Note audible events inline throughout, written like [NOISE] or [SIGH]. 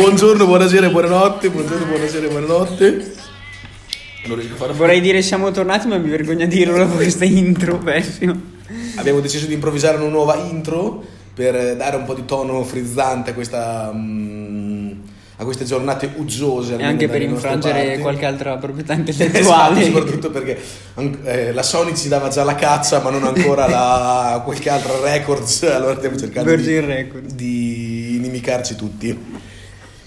buongiorno, buonasera buonanotte. Buongiorno, buonasera buonanotte. Non riesco a fare Vorrei dire siamo tornati, ma mi vergogno a dirlo questa intro pessima. Abbiamo deciso di improvvisare una nuova intro per dare un po' di tono frizzante a questa. mm, a queste giornate uggiose E anche per infrangere parti. qualche altra proprietà [LAUGHS] Esatto, intellettuale. soprattutto perché eh, la Sony ci dava già la caccia, ma non ancora la, [LAUGHS] qualche altra records. Allora stiamo cercando Virgin di, Records. di inimicarci tutti.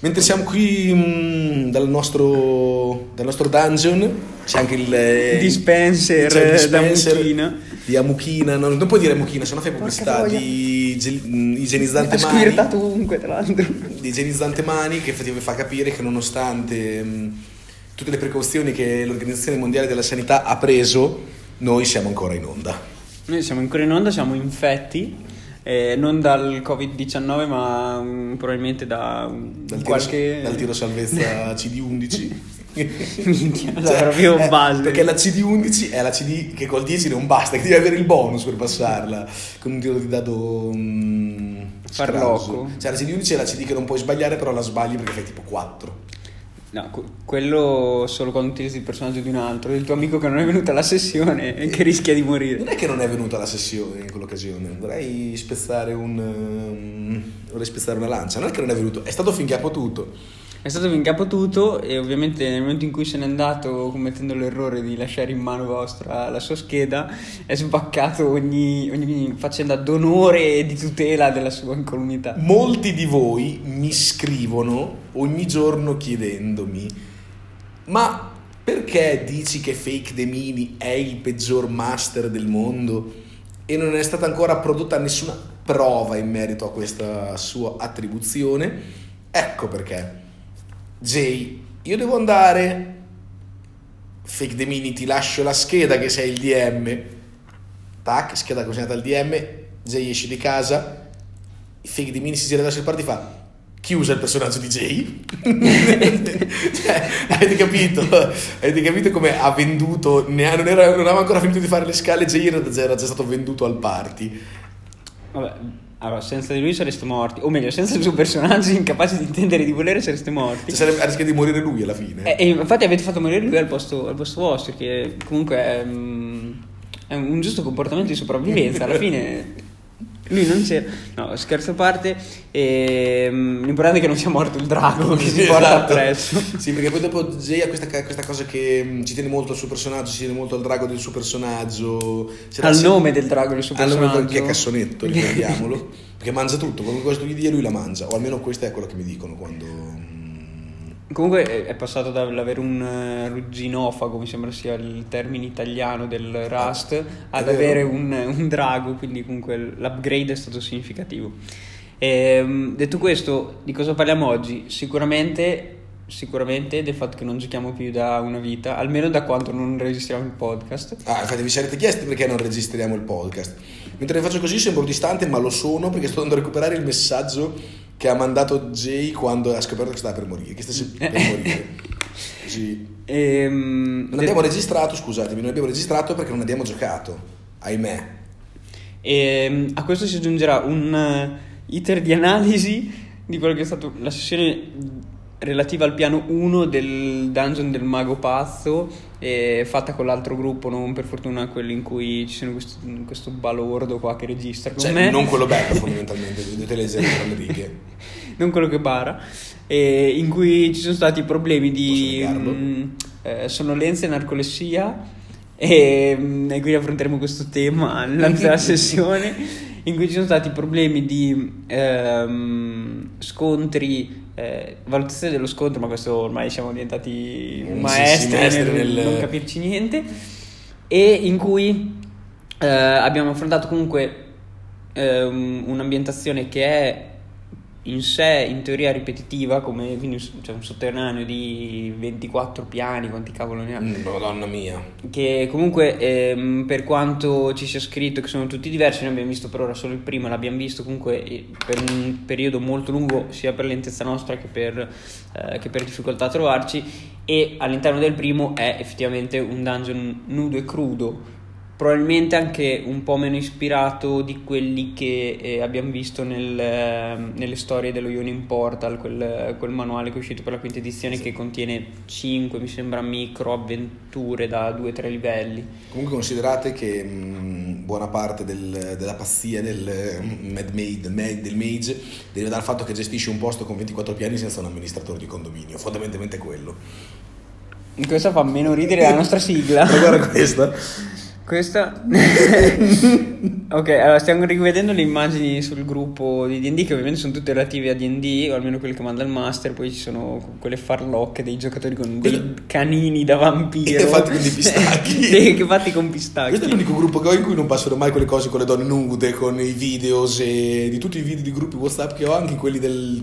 Mentre siamo qui mh, dal, nostro, dal nostro dungeon, c'è anche il eh, Dispenser, c'è il eh, da dispenser Mucchina. Di Amuchina, no, non puoi dire Muchina, se no fai pubblicità di gel- mh, igienizzante Ha mani squirtato ovunque, tra l'altro. di igienizzante mani che fa- ti fa capire che nonostante mh, tutte le precauzioni che l'Organizzazione Mondiale della Sanità ha preso, noi siamo ancora in onda. Noi siamo ancora in onda, siamo infetti, eh, non dal Covid-19, ma mm, probabilmente da mm, Dal tiro, qualche... dal tiro salvezza [LAUGHS] CD11. Minchia, la proprio eh, base. Perché la CD11 è la CD che col 10 non basta, che devi avere il bonus per passarla con un tiro di dado mm, Farlocco. Cioè la CD11 è la CD che non puoi sbagliare, però la sbagli perché fai tipo 4. No, que- quello solo quando utilizzi il personaggio di un altro, del tuo amico che non è venuto alla sessione e che rischia di morire. Non è che non è venuta la sessione in quell'occasione, vorrei spezzare un ehm, vorrei spezzare una lancia. Non è che non è venuto, è stato finché ha potuto. È stato finché e ovviamente nel momento in cui se n'è andato commettendo l'errore di lasciare in mano vostra la sua scheda è sbaccato ogni, ogni faccenda d'onore e di tutela della sua incolumità. Molti di voi mi scrivono ogni giorno chiedendomi: "Ma perché dici che Fake Demini è il peggior master del mondo e non è stata ancora prodotta nessuna prova in merito a questa sua attribuzione?" Ecco perché. Jay, io devo andare. Fake Demini, ti lascio la scheda che sei il DM. Tac, scheda consegnata al DM. Jay esce di casa. Fake Demini si gira verso il party e fa. Chi usa il personaggio di Jay? [LAUGHS] cioè, avete capito? Avete capito come ha venduto? Ne ha- non, era- non aveva ancora finito di fare le scale. Jay era già stato venduto al party. Vabbè, allora senza di lui sareste morti, o meglio, senza il suo personaggio incapace di intendere e di volere sareste morti. Cioè, sarebbe, ha rischiato di morire lui alla fine. E, e infatti avete fatto morire lui al posto, al posto vostro, che comunque è, mm, è un giusto comportamento di sopravvivenza. Alla fine [LAUGHS] lui non c'era. No, scherzo a parte. E, mm, l'importante è che non sia morto il drago che si porta Esatto. appresso. Sì, perché poi dopo Jay ha questa, questa cosa che mh, ci tiene molto al suo personaggio, ci tiene molto al drago del suo personaggio. C'era Al nome del drago del suo al nome del- personaggio. che è cassonetto, [LAUGHS] ricordiamolo. perché mangia tutto, qualunque cosa tu gli dia lui la mangia, o almeno questo è quello che mi dicono quando... Comunque è- passato dall'avere un eh, rugginofago, mi sembra sia il termine italiano del Rust, ad vero. avere un, un drago, quindi comunque l'upgrade è stato significativo. Ehm, detto questo, di cosa parliamo oggi? Sicuramente, sicuramente del fatto che non giochiamo più da una vita, almeno da quanto non registriamo il podcast. Ah, infatti vi sarete chiesti perché non registriamo il podcast. Mentre ne faccio così sembro distante, ma lo sono perché sto andando a recuperare il messaggio che ha mandato Jay quando ha scoperto che stava per morire, che stesse per [LAUGHS] morire. Così. Ehm, Non abbiamo registrato, scusatemi, non abbiamo registrato perché non abbiamo giocato. Ahimè. Ehm, a questo si aggiungerà un eh, iter di analisi di quello che è stata la sessione relativa al piano 1 del dungeon del mago pazzo, eh, fatta con l'altro gruppo, non per fortuna quello in cui ci sono questo, questo balordo qua che registra con Cioè, me, non quello bello [LAUGHS] fondamentalmente, tra le righe. [LAUGHS] non quello che bara, eh, in cui ci sono stati problemi di negarlo? mm, eh, sonnolenza e narcolessia e, mm, e quindi affronteremo questo tema nell'ambito della [LAUGHS] sessione in cui ci sono stati problemi di ehm, scontri eh, valutazione dello scontro ma questo ormai siamo diventati Mm, maestri, sì, maestri nel, nel- non capirci niente. E in cui eh, abbiamo affrontato comunque ehm, un'ambientazione che è in sé in teoria ripetitiva come quindi c'è un sotterraneo di 24 piani quanti cavolo ne ha Mm, Madonna mia. che comunque ehm, per quanto ci sia scritto che sono tutti diversi noi abbiamo visto per ora solo il primo l'abbiamo visto comunque eh, per un periodo molto lungo sia per lentezza nostra che per, eh, che per difficoltà a trovarci e all'interno del primo è effettivamente un dungeon nudo e crudo probabilmente anche un po' meno ispirato di quelli che eh, abbiamo visto nel, eh, nelle storie dello Ionin Portal, quel, quel, manuale che è uscito per la quinta edizione sì. che contiene 5, mi sembra, micro avventure da 2-3 livelli. Comunque considerate che mh, buona parte del, della pazzia del, mad maid, del, del mage deriva dal fatto che gestisce un posto con 24 piani senza un amministratore di condominio, fondamentalmente quello. Questa fa meno ridere la nostra sigla. Ma [LAUGHS] guarda questa. Questa. [LAUGHS] ok, allora stiamo rivedendo le immagini sul gruppo di DD, che ovviamente sono tutte relative a DD, o almeno quelle che manda il master. Poi ci sono quelle farlocche dei giocatori con dei canini da vampiro. fatti con dei [LAUGHS] pistacchi. che fatti con pistacchi. Questo è l'unico gruppo che ho in cui non passano mai quelle cose con le donne nude, con i videos e di tutti i video di gruppi WhatsApp che ho, anche quelli del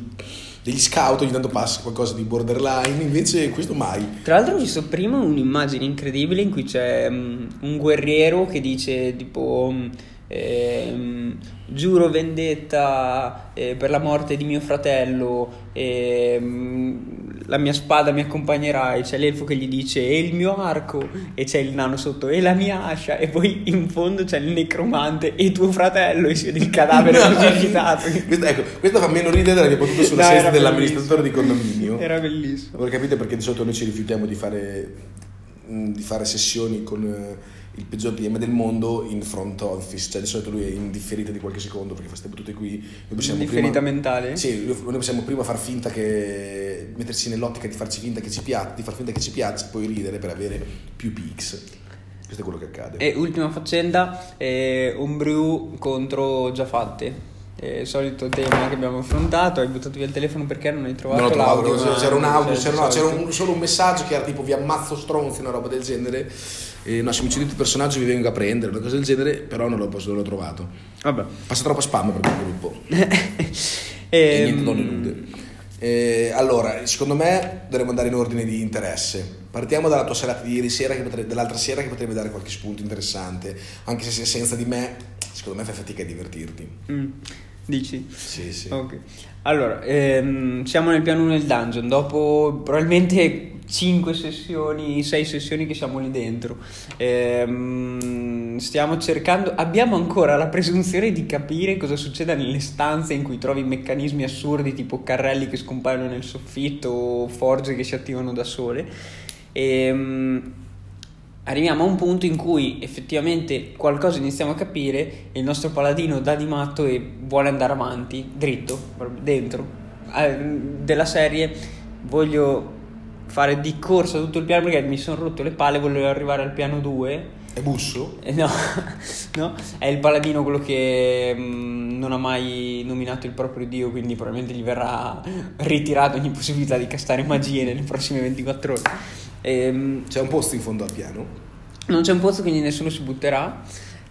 degli scout ogni tanto passa qualcosa di borderline, invece questo mai. Tra l'altro ho visto prima un'immagine incredibile in cui c'è um, un guerriero che dice tipo... Um, eh, giuro vendetta eh, per la morte di mio fratello, eh, la mia spada mi accompagnerà e c'è l'elfo che gli dice e il mio arco e c'è il nano sotto e la mia ascia e poi in fondo c'è il necromante e tuo fratello e si vede il cadavere risuscitato. [LAUGHS] questa, ecco, questa fa meno ridere mia battuta sulla no, sesta dell'amministratore di condominio. Era bellissimo. Voi capite perché di solito noi ci rifiutiamo di fare, di fare sessioni con il peggior DM del mondo in front office, cioè di solito lui è in differita di qualche secondo perché fa queste battute qui. Noi possiamo differita prima, mentale? Sì, noi possiamo prima far finta che mettersi nell'ottica di farci finta che ci piace, di far finta che ci piace, poi ridere per avere più pix. Questo è quello che accade. E ultima faccenda, eh, un brew contro già fatte. Eh, solito tema che abbiamo affrontato, hai buttato via il telefono perché non hai trovato non l'audio? C'era un audio, c'era, no, c'era un, solo un messaggio che era tipo vi ammazzo stronzi, una roba del genere e no, se mi cedete il personaggio vi vengo a prendere, una cosa del genere, però non l'ho, non l'ho trovato. Vabbè. Passa troppo spam per il gruppo. [LAUGHS] e, e niente donne nude. Eh, allora, secondo me dovremmo andare in ordine di interesse. Partiamo dalla tua serata di ieri sera, potrebbe, dall'altra sera che potrebbe dare qualche spunto interessante, anche se sei senza di me, secondo me fai fatica a divertirti. Mm, dici? Sì, sì. Ok. Allora, ehm, siamo nel piano 1 del dungeon, dopo probabilmente 5 sessioni, 6 sessioni che siamo lì dentro. Ehm, stiamo cercando, abbiamo ancora la presunzione di capire cosa succede nelle stanze in cui trovi meccanismi assurdi tipo carrelli che scompaiono nel soffitto o forge che si attivano da sole. Ehm, arriviamo a un punto in cui effettivamente qualcosa iniziamo a capire e il nostro paladino dà di matto e vuole andare avanti, dritto, dentro. Eh, della serie voglio fare di corsa tutto il piano perché mi sono rotto le palle, volevo arrivare al piano 2. È busso? Eh, no, [LAUGHS] no, è il paladino quello che mh, mm, non ha mai nominato il proprio dio, quindi probabilmente gli verrà ritirato ogni possibilità di castare magie nelle prossime 24 ore. E, ehm, c'è un posto in fondo al piano? Non c'è un posto, quindi nessuno si butterà.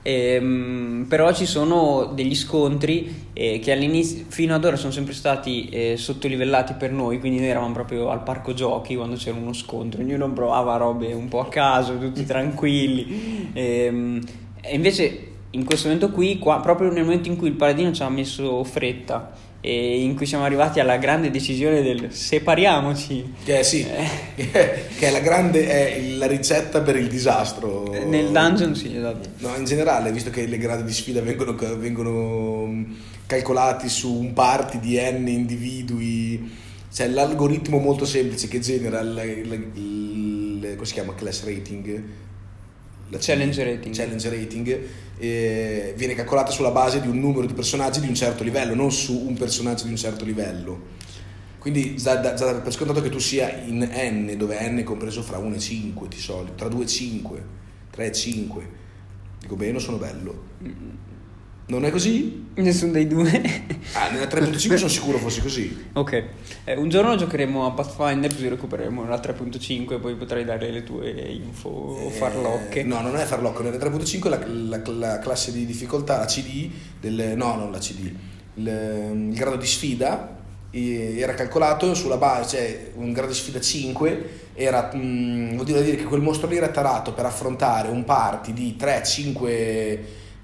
Ehm, però ci sono degli scontri eh, che all'inizio fino ad ora sono sempre stati eh, sottolivellati per noi quindi noi eravamo proprio al parco giochi quando c'era uno scontro ognuno provava robe un po' a caso tutti [LAUGHS] tranquilli ehm, e invece in questo momento qui qua, proprio nel momento in cui il paladino ci ha messo fretta in cui siamo arrivati alla grande decisione del separiamoci. Che sì, eh. [LAUGHS] che è la grande è la ricetta per il disastro. Nel dungeon sì, esatto. No, in generale, visto che le gradi di sfida vengono, vengono mm, calcolati su un party di n individui, c'è l'algoritmo molto semplice che genera il, il, il, il come si chiama class rating la challenge rating, challenge rating eh, viene calcolata sulla base di un numero di personaggi di un certo livello, non su un personaggio di un certo livello. Quindi già, già per scontato che tu sia in N, dove N è compreso fra 1 e 5 di solito, tra 2 e 5, 3 e 5. Dico bene o sono bello? Non è così? Nessuno dei due. ah, nella 3.5 sono sicuro fosse così. Ok. Eh, un giorno giocheremo a Pathfinder così recupereremo la 3.5 e poi potrai dare le tue info o eh, farlocche. No, non è farlocco. Nella 3.5 la, la, la, classe di difficoltà, la CD, del, no, non la CD, il, il grado di sfida era calcolato sulla base, cioè un grado di sfida 5 era, mh, mm, vuol dire che quel mostro lì era tarato per affrontare un party di 3-5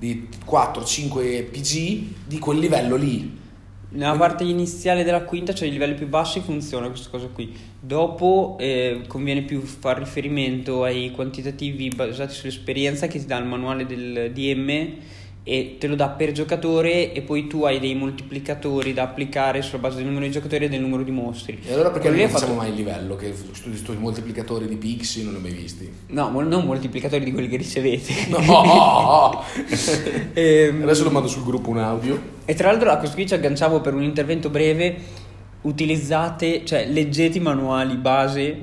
di 4-5 PG di quel livello lì. Nella parte iniziale della quinta, cioè i livelli più bassi, funziona questa cosa qui. Dopo eh, conviene più fare riferimento ai quantitativi basati sull'esperienza che ti dà il manuale del DM e te lo dà per giocatore e poi tu hai dei moltiplicatori da applicare sulla base del numero di giocatori e del numero di mostri. E allora perché Quello non facciamo fatto- mai il livello? Che studi sti moltiplicatori di pixie non li ho mai visti. No, non moltiplicatori di quelli che ricevete. No, oh, [LAUGHS] oh. [LAUGHS] Ehm, Adesso lo mando sul gruppo un audio. E tra l'altro a questo qui ci agganciavo per un intervento breve, utilizzate, cioè leggete i manuali base,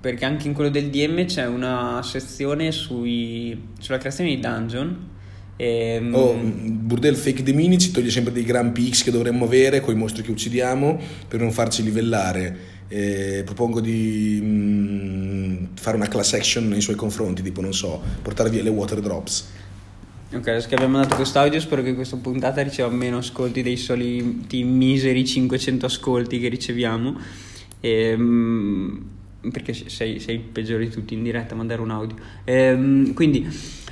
perché anche in quello del DM c'è una sezione sui, sulla creazione di dungeon. Ehm, Oh, Burdel Fake Demini ci toglie sempre dei gran pix che dovremmo avere con i mostri che uccidiamo per non farci livellare. Eh, propongo di mm, fare una class action nei suoi confronti, tipo non so, portare via le water drops. Ok, adesso che abbiamo mandato questo audio spero che questa puntata riceva meno ascolti dei soliti miseri 500 ascolti che riceviamo. Ehm, perché sei, sei il peggiore di tutti in diretta a mandare un audio. Ehm, quindi...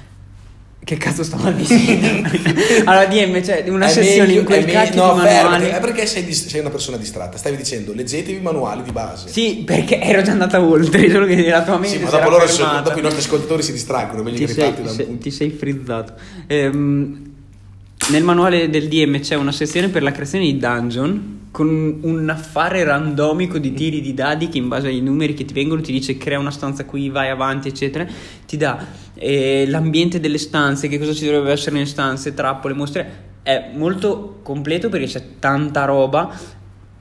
Che cazzo stavo dicendo? [LAUGHS] allora, DM, cioè una È sessione meglio- in quel cacchio no, di manuali. è perché sei, dis- sei una persona distratta. Stavi dicendo, leggetevi i manuali di base. Sì, perché ero già andata oltre, [LAUGHS] solo che la tua mente Sì, ma dopo, loro sono- dopo i nostri ascoltatori si distraggono, meglio ti sei, riparti da un se- punto. ti sei frizzato. Ehm, nel manuale del DM c'è una sezione per la creazione di dungeon con un affare randomico di tiri di dadi che in base ai numeri che ti vengono ti dice crea una stanza qui, vai avanti, eccetera. Ti dà eh, l'ambiente delle stanze, che cosa ci dovrebbe essere nelle stanze, trappole, mostre. È molto completo perché c'è tanta roba.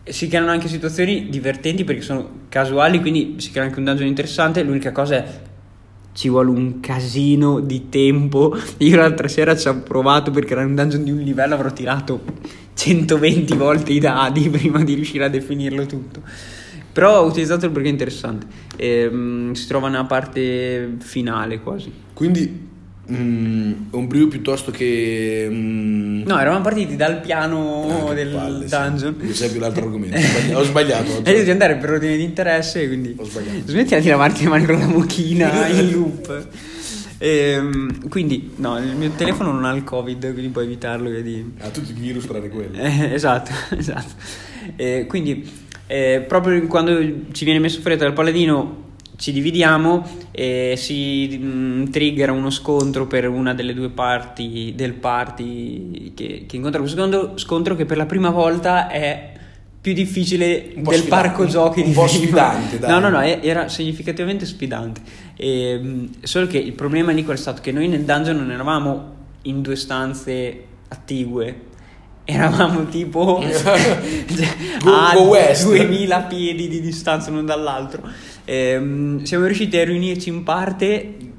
Si creano anche situazioni divertenti perché sono casuali, quindi si crea anche un dungeon interessante. L'unica cosa è ci vuole un casino di tempo. [LAUGHS] Io l'altra sera ci ho provato perché era un dungeon di un livello, avrò tirato 120 volte i dadi [LAUGHS] prima di riuscire a definirlo tutto. Però ho utilizzato perché è interessante. Ehm, si trova nella parte finale quasi. Quindi, mm, un brio piuttosto che... mm, No, eravamo partiti dal piano ah, del palle, sì. dungeon. Non c'è più l'altro argomento. Ho sbagli- Ho sbagliato. [LAUGHS] oggi. E devi andare per ordine di interesse, quindi Ho sbagliato. smettila di lavarti le mani con la mucchina [LAUGHS] in loop. Ehm, quindi, no, il mio telefono non ha il covid, quindi puoi evitarlo. Vedi. Ah, tutti i virus tranne quelli. Eh, esatto, [LAUGHS] esatto. Eh, quindi, eh, proprio quando ci viene messo fuori dal paladino, ci dividiamo e si mm, triggera uno scontro per una delle due parti del party che, che incontra questo scontro, scontro che per la prima volta è più difficile Un del sfidante, parco un- giochi un di po' prima. sfidante, dai. No, no, no, e- era significativamente sfidante. Ehm, solo che il problema quello è stato che noi nel dungeon non eravamo in due stanze attigue. Eravamo tipo [LAUGHS] a west. 2000 piedi di distanza l'uno dall'altro. Ehm, siamo riusciti a riunirci in parte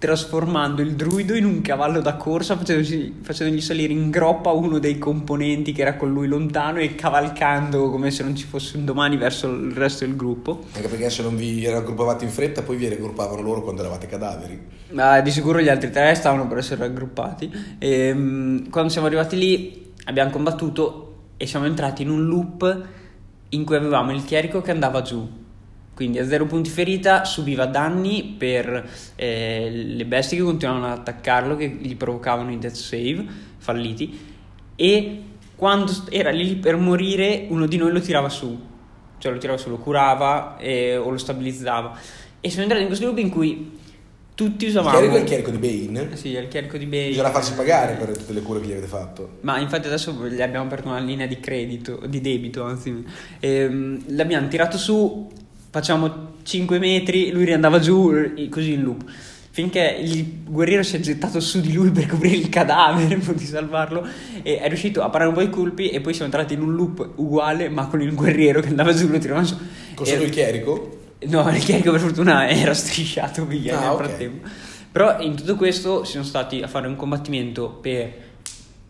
trasformando il druido in un cavallo da corsa, facendogli salire in groppa uno dei componenti che era con lui lontano e cavalcando come se non ci fosse un domani verso il resto del gruppo. Anche perché se non vi raggruppavate in fretta, poi vi raggruppavano loro quando eravate cadaveri. Ma di sicuro gli altri tre stavano per essere raggruppati. Ehm, quando siamo arrivati lì abbiamo combattuto e siamo entrati in un loop in cui avevamo il chierico che andava giù. Quindi a zero punti ferita subiva danni per eh, le bestie che continuavano ad attaccarlo, che gli provocavano i death save falliti. E quando era lì per morire, uno di noi lo tirava su, cioè lo tirava su, lo curava eh, o lo stabilizzava. E siamo entrati in questo loop in cui tutti Il usavamo. chierico è il chierico di Bane. Sì, è il chierico di Bane. Bisogna farsi pagare per tutte le cure che gli avete fatto. Ma infatti adesso gli abbiamo aperto una linea di credito, di debito anzi. Ehm, l'abbiamo tirato su, facciamo 5 metri, lui riandava giù, così in loop. Finché il guerriero si è gettato su di lui per coprire il cadavere, [LAUGHS] pur di salvarlo, e è riuscito a parare un po' i colpi e poi siamo entrati in un loop uguale, ma con il guerriero che andava giù, lo tiravamo su. Con solo il chierico? No, [LAUGHS] il chierico per fortuna era strisciato via Ah, nel ok. frattempo. Però in tutto questo siamo stati a fare un combattimento per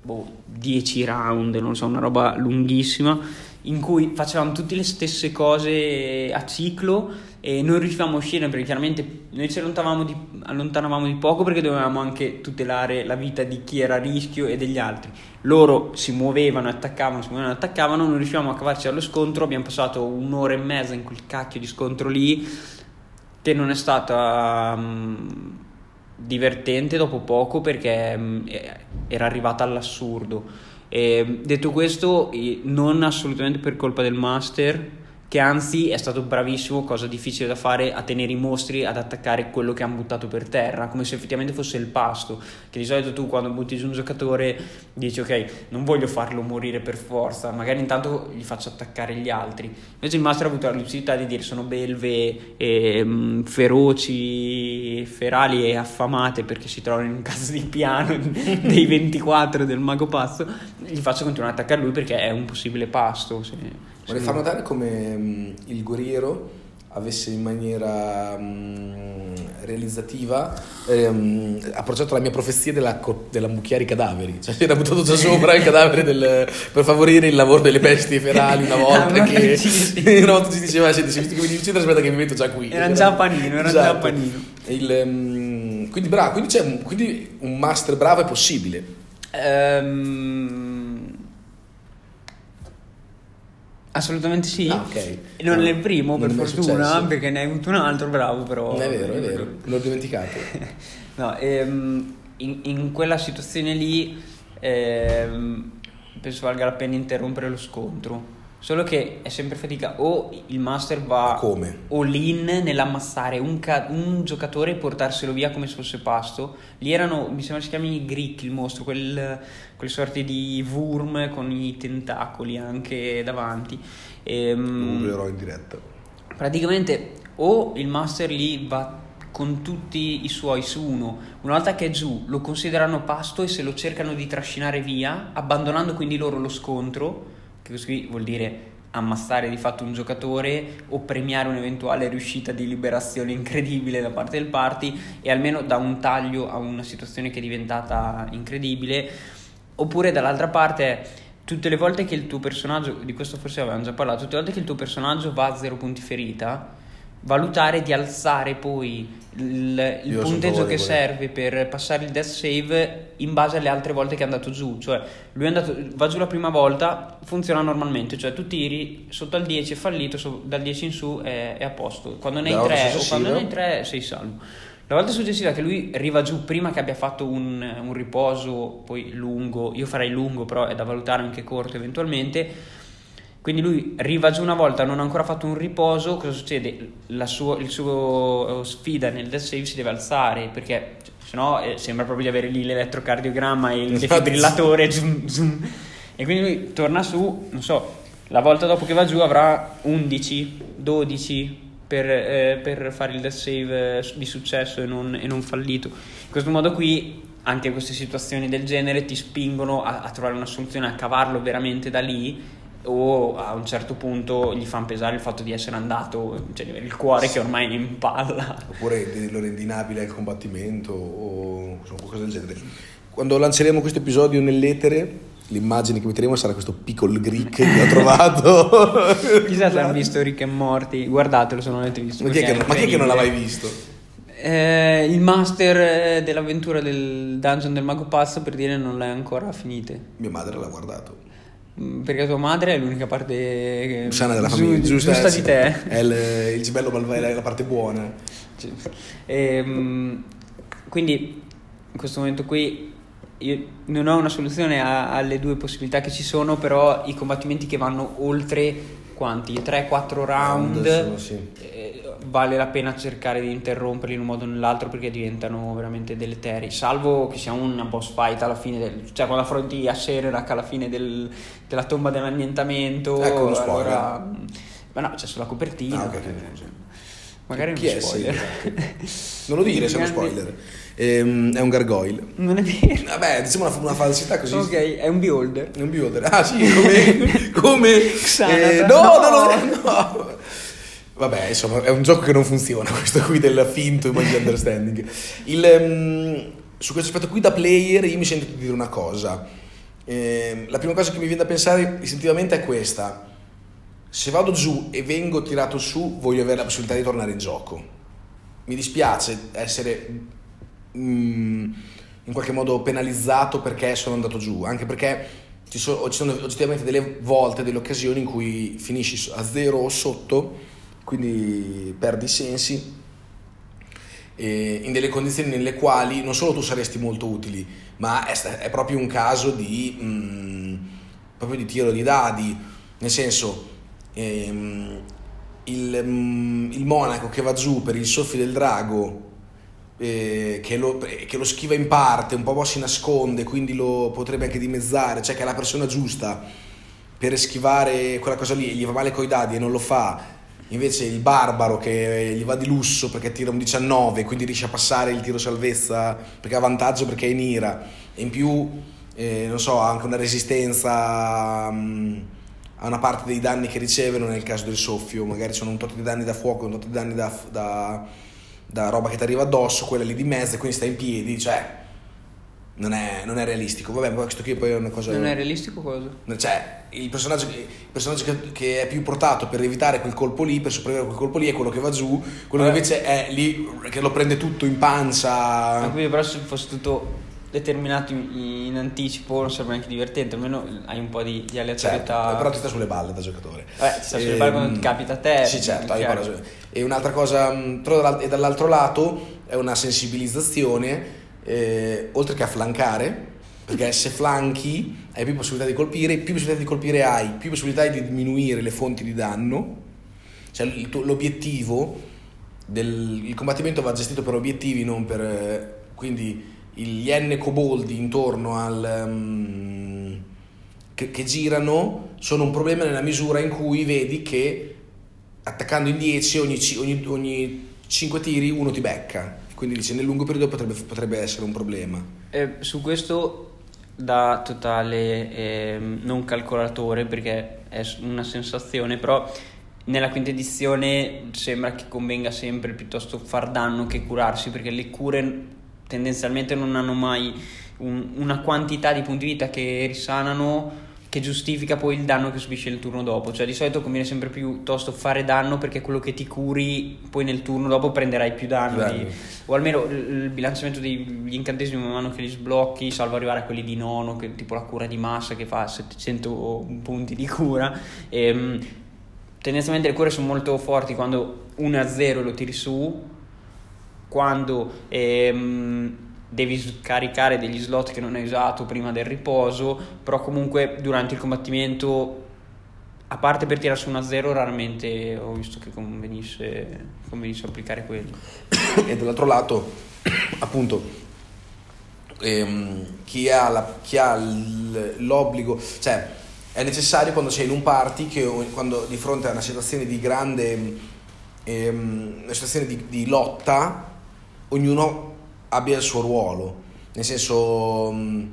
boh, 10 round, non so, una roba lunghissima, in cui facevamo tutte le stesse cose a ciclo e non riuscivamo a uscire perché chiaramente noi ci allontanavamo di, allontanavamo di poco perché dovevamo anche tutelare la vita di chi era a rischio e degli altri. Loro si muovevano, attaccavano, si muovevano, attaccavano, non riuscivamo a cavarci allo scontro, abbiamo passato un'ora e mezza in quel cacchio di scontro lì che non è stata mm, divertente dopo poco perché eh, era arrivata all'assurdo. E, detto questo, non assolutamente per colpa del master, che anzi è stato bravissimo, cosa difficile da fare, a tenere i mostri ad attaccare quello che hanno buttato per terra, come se effettivamente fosse il pasto, che di solito tu quando butti giù un giocatore dici ok, non voglio farlo morire per forza, magari intanto gli faccio attaccare gli altri. Invece il master ha avuto la lucidità di dire sono belve, e, um, feroci, ferali e affamate perché si trovano in un caso di piano [LAUGHS] dei 24 del mago pazzo, gli faccio continuare ad attaccare lui perché è un possibile pasto. Se, Vorrei far notare come mh, il guerriero avesse in maniera mh, realizzativa ehm, approcciato la mia profezia della, mucchiare i cadaveri. Cioè si era buttato già sopra il cadavere del, per favorire il lavoro delle bestie ferali una [LAUGHS] volta Ah, che [LAUGHS] una volta ci diceva senti se visto che mi uccidere aspetta che mi metto già qui Era già a panino, era già a panino. Il, mh, quindi bravo quindi, quindi un master bravo è possibile? Ehm, Assolutamente sì. Ah, ok. E non No, è il primo, per fortuna, perché ne hai avuto un altro, bravo, però. non è vero è vero [LAUGHS] l'ho dimenticato [LAUGHS] No, ehm, in, in quella situazione lì ehm, penso valga la pena interrompere lo scontro. Solo che è sempre fatica. O il master va come? all in nell'ammassare un, ca- un giocatore e portarselo via come se fosse pasto. Lì erano, mi sembra si chiami Grick il mostro, quel, quelle sorti di worm con i tentacoli anche davanti. Ehm, lo googlerò in diretta praticamente o il master lì va con tutti i suoi su uno, una volta che è giù lo considerano pasto e se lo cercano di trascinare via, abbandonando quindi loro lo scontro, che questo qui vuol dire ammassare di fatto un giocatore o premiare un'eventuale riuscita di liberazione incredibile da parte del party e almeno da un taglio a una situazione che è diventata incredibile. Oppure dall'altra parte tutte le volte che il tuo personaggio di questo forse avevamo già parlato tutte le volte che il tuo personaggio va a zero punti ferita valutare di alzare poi il, il punteggio che serve per passare il death save in base alle altre volte che è andato giù. Cioè lui è andato va giù la prima volta funziona normalmente. Cioè tu tiri sotto al 10 è fallito so- dal 10 in su è, è a posto. Quando ne hai volta 3 o quando ne hai 3 sei salvo. La volta successiva che lui arriva giù prima che abbia fatto un, un riposo poi lungo, io farei lungo però è da valutare anche corto eventualmente, quindi lui arriva giù una volta, non ha ancora fatto un riposo, cosa succede? La suo, il suo eh, sfida nel death save si deve alzare perché cioè, sennò eh, sembra proprio di avere lì l'elettrocardiogramma e il defibrillatore zoom, zoom. e quindi lui torna su, non so, la volta dopo che va giù avrà 11, 12 per, eh, per fare il death save eh, di successo e non, e non fallito. In questo modo qui anche queste situazioni del genere ti spingono a, a trovare una soluzione, a cavarlo veramente da lì o a un certo punto gli fanno pesare il fatto di essere andato, cioè di avere il cuore che ormai è in palla. oppure vederlo rendinabile al combattimento o qualcosa del genere. Quando lanceremo questo episodio nell'etere, l'immagine che metteremo sarà questo piccolo Greek che ho trovato. [LAUGHS] Chissà se hanno visto Rick e Morty, guardatelo se non l'avete visto. ma chi, è che, ma chi è che non l'ha mai visto? Eh, il master eh, dell'avventura del dungeon del mago pazzo per dire non l'hai ancora finite. Mia madre l'ha guardato. Mm, Perché tua madre è l'unica parte Sana della giu- famiglia, giusta, giusta, di te. È il, il malvagio, è la parte buona. Sì. Ehm, quindi in questo momento qui io non ho una soluzione a- alle due possibilità che ci sono, però i combattimenti che vanno oltre quanti? 3-4 round, Round, sì. eh, vale la pena cercare di interromperli in un modo o nell'altro perché diventano veramente deleteri. Salvo che sia una boss fight alla fine, del, cioè quando affronti a Serarak alla fine del- della tomba dell'annientamento. Ecco uno spoiler. allora- ma no, c'è sulla copertina. Ah, ok, ok. cioè, Magari Chi è spoiler. Non lo dire [LAUGHS] se è uno spoiler. Ehm, è un gargoyle. Non è vero. Vabbè, diciamo una, una falsità così. Ok, è un beholder. È un beholder. Ah sì, come... [LAUGHS] come eh, no, No. no, no. Vabbè, insomma, è un gioco che non funziona, [LAUGHS] questo qui del finto immagine understanding. Il, ehm, su questo aspetto qui da player io mi sento di dire una cosa. Ehm, la prima cosa che mi viene da pensare istintivamente è questa. Se vado giù e vengo tirato su, voglio avere la possibilità di tornare in gioco. Mi dispiace essere mm, in qualche modo penalizzato perché sono andato giù, anche perché ci sono, ci sono oggettivamente delle volte, delle occasioni in cui finisci a zero o sotto, quindi perdi i sensi, in delle condizioni nelle quali non solo tu saresti molto utili, ma è, è proprio un caso di... mm, proprio di tiro di dadi, nel senso ehm, il, mm, il monaco che va giù per il soffio del drago eh, che, lo, che, lo, schiva in parte, un po' si nasconde, quindi lo potrebbe anche dimezzare, cioè che è la persona giusta per schivare quella cosa lì, gli va male coi dadi e non lo fa. Invece il barbaro che gli va di lusso perché tira un 19, quindi riesce a passare il tiro salvezza perché ha vantaggio perché è in ira e in più, eh, non so, ha anche una resistenza um, a una parte dei danni che ricevono nel caso del soffio, magari sono un tot di danni da fuoco, un tot di danni da, da da roba che ti arriva addosso, quella lì di mezzo, e quindi stai in piedi, cioè non è, non è realistico. Vabbè, questo qui poi è una cosa. Non è realistico cosa? Cioè, il personaggio, il personaggio che, che, è più portato per evitare quel colpo lì, per sopravvivere a quel colpo lì, è quello che va giù, quello che invece è lì che lo prende tutto in pancia. Ma quindi però se fosse tutto determinato in, in, anticipo non sarebbe neanche divertente, almeno hai un po' di, di aleatorietà. Certo, però ti sta sulle balle da giocatore. Eh, ti sta sulle balle quando ti ehm, capita a te. Sì, certo, hai ragione. E un'altra cosa, mm, però e dall'altro lato è una sensibilizzazione, eh, oltre che a flancare, perché se flanchi hai più possibilità di colpire, più possibilità di colpire hai, più possibilità di diminuire le fonti di danno. Cioè l'obiettivo del il combattimento va gestito per obiettivi, non per... Eh, quindi gli N coboldi intorno al... Um, che, che, girano sono un problema nella misura in cui vedi che attaccando in 10 ogni, ogni, ogni 5 tiri uno ti becca. Quindi dice nel lungo periodo potrebbe, potrebbe essere un problema. Eh, su questo da totale eh, non calcolatore perché è una sensazione, però nella quinta edizione sembra che convenga sempre piuttosto far danno che curarsi perché le cure tendenzialmente non hanno mai un, una quantità di punti vita che risanano che giustifica poi il danno che subisce il turno dopo. Cioè, di solito conviene sempre piuttosto fare danno perché quello che ti curi, poi nel turno dopo prenderai più danni. O almeno il bilanciamento degli incantesimi man mano che li sblocchi, salvo arrivare a quelli di nono, che, tipo la cura di massa che fa 700 punti di cura. E, ehm, tendenzialmente le cure sono molto forti quando 1 a 0 lo tiri su quando ehm, devi scaricare degli slot che non hai usato prima del riposo, però comunque durante il combattimento, a parte per tirare su una 0, raramente ho visto che convenisse, convenisse applicare quello. E dall'altro lato, appunto, ehm, chi ha, la, chi ha l'obbligo, cioè è necessario quando sei in un party che quando di fronte a una situazione di grande ehm, una situazione di, di lotta ognuno abbia il suo ruolo, nel senso mm,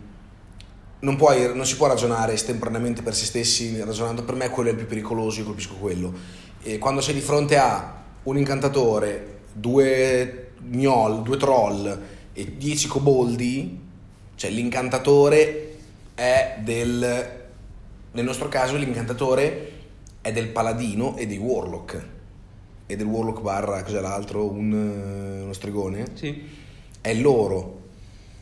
non, puoi, non si può ragionare estemporaneamente per se stessi, ragionando per me quello è il più pericoloso, io colpisco quello. E quando sei di fronte a un incantatore, due gnoll, due troll e dieci coboldi, cioè l'incantatore è del... nel nostro caso l'incantatore è del paladino e dei warlock e del Warlock barra, cos'è l'altro? Un, eh, uno stregone? Sì. È loro.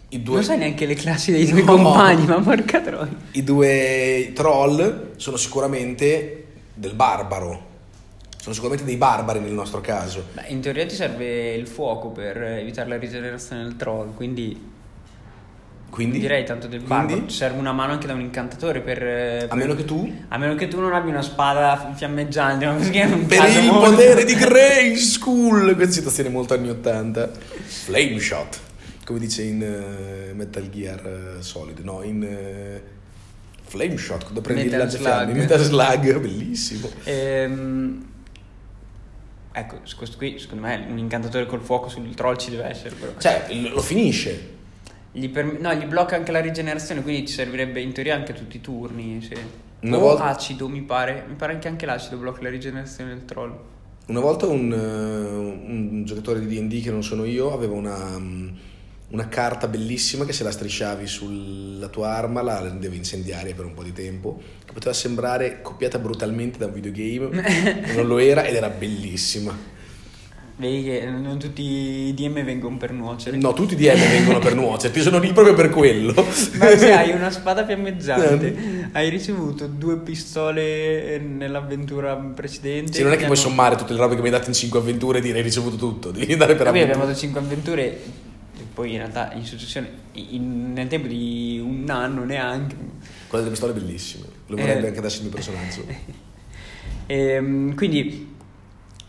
I due... Non sai neanche le classi dei [LAUGHS] due no. compagni, ma porca troia. I due troll sono sicuramente del barbaro. Sono sicuramente dei barbari nel nostro caso. Beh, in teoria ti serve il fuoco per evitare la rigenerazione del troll, quindi quindi? Direi tanto del barbaro. Serve una mano anche da un incantatore per, per, A meno che tu? A meno che tu non abbia una spada fiammeggiante. Ma per il molto... potere di Grey School! Questa situazione molto anni 80. Flame Shot. Come dice in uh, Metal Gear uh, Solid. No, in... Uh, Flame Shot, quando prendi Metal il lanciafiamme. Metal Slug, bellissimo. Ehm... Ecco, questo qui secondo me un incantatore col fuoco sul troll ci deve essere. Però. Cioè, lo finisce gli, per... no, gli blocca anche la rigenerazione, quindi ci servirebbe in teoria anche tutti i turni. Sì. Una o volta... acido, mi pare. Mi pare che anche l'acido blocca la rigenerazione del troll. Una volta un, uh, un giocatore di DD che non sono io aveva una, um, una, carta bellissima che se la strisciavi sulla tua arma la rendevi incendiaria per un po' di tempo, che poteva sembrare copiata brutalmente da un videogame, [LAUGHS] non lo era ed era bellissima. Vedi che non tutti i DM vengono per nuocere. No, tutti i DM vengono per nuocere, ti sono lì proprio per quello. [LAUGHS] Ma se hai una spada fiammeggiante, hai ricevuto due pistole nell'avventura precedente. Sì, non è che puoi hanno... sommare tutte le robe che mi hai dato in 5 avventure e dire hai ricevuto tutto, devi andare per Noi abbiamo dato 5 avventure, poi in realtà in successione, in, nel tempo di un anno neanche Quella delle pistole è bellissima. Lo vorrebbe Eh. anche adesso il mio personaggio. [LAUGHS] Ehm, quindi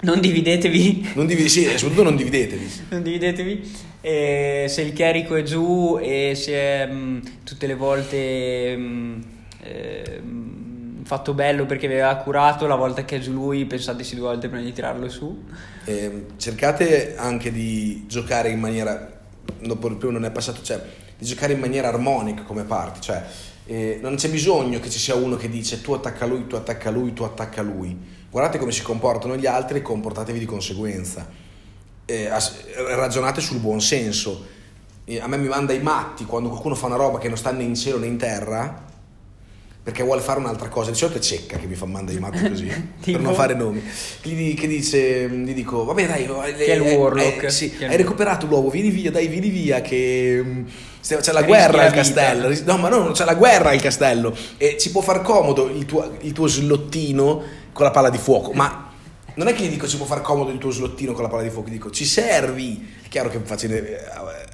non dividetevi. Non divi- sì, soprattutto non dividetevi. Non dividetevi. E se il carico è giù e si è mh, tutte le volte mh, ehm, fatto bello perché aveva curato, la volta che è giù lui pensateci due volte prima di tirarlo su. Eh, cercate anche di giocare in maniera dopo il primo non è passato cioè di giocare in maniera armonica come parti cioè eh, non c'è bisogno che ci sia uno che dice tu attacca lui tu attacca lui tu attacca lui guardate come si comportano gli altri e comportatevi di conseguenza Eh, ragionate sul buon senso Eh, a me mi manda i matti quando qualcuno fa una roba che non sta né in cielo né in terra perché vuole fare un'altra cosa. Di solito è Cecca che mi fa manda i matti [LAUGHS] così, per non fare nomi. Gli, che dice, gli dico, vabbè dai, Che è il eh, Warlock. eh, sì, hai recuperato l'uovo, vieni via, dai, vieni via che... mm, C'è la Rischi guerra la al castello, no ma no, c'è la guerra al castello e ci può far comodo il tuo, il tuo slottino con la palla di fuoco, ma non è che gli dico ci può far comodo il tuo slottino con la palla di fuoco, gli dico ci servi. È chiaro che faccio eh,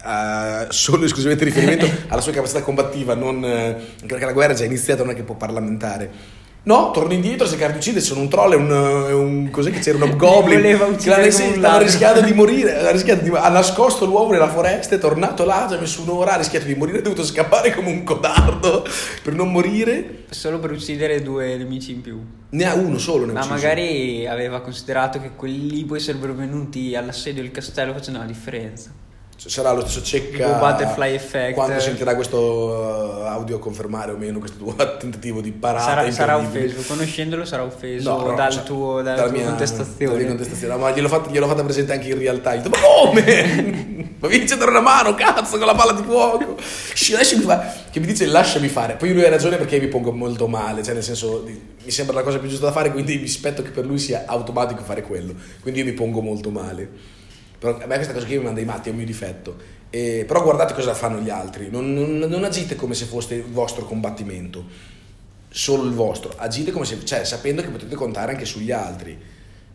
eh, solo esclusivamente riferimento [LAUGHS] alla sua capacità combattiva, non, anche perché la guerra è già iniziata, non è che può parlamentare. No, torno indietro, cercare di uccidere, sono un troll, è un, è un cos'è che c'era un hobgoblin [LAUGHS] voleva che uccidere l'ha- stava ladro. rischiando di morire, ha, rischiato di- [LAUGHS] ha nascosto l'uovo nella foresta, è tornato là, ci ha messo un'ora, ha rischiato di morire, ha dovuto scappare come un codardo per non morire. Solo per uccidere due nemici in più. Ne ha uno solo, ne ha Ma ucciso. magari aveva considerato che quelli poi sarebbero venuti all'assedio del castello facendo la differenza. Cioè, sarà lo stesso cecca butterfly effect. quando sentirà questo uh, audio confermare o meno questo tuo [LAUGHS] tentativo di parata Sarà, sarà offeso, conoscendolo sarà offeso No, no, dal cioè, tuo, dalla dalla tua mia- contestazione. mia contestazione. No, ma gliel'ho fatta, gliel'ho fatta presente anche in realtà. Ho detto, ma come? [LAUGHS] ma vieni a dare una mano, cazzo, con la palla di fuoco. Sci, lasciami fare. Che mi dice lasciami fare. Poi lui ha ragione perché mi pongo molto male. Cioè, nel senso, mi sembra la cosa più giusta da fare, quindi mi aspetto che per lui sia automatico fare quello. Quindi io mi pongo molto male. Però a me questa cosa qui mi manda i matti, è un mio difetto. E- però guardate cosa fanno gli altri. Non, non- non agite come se foste il vostro combattimento solo il vostro, agite come se, cioè, sapendo che potete contare anche sugli altri.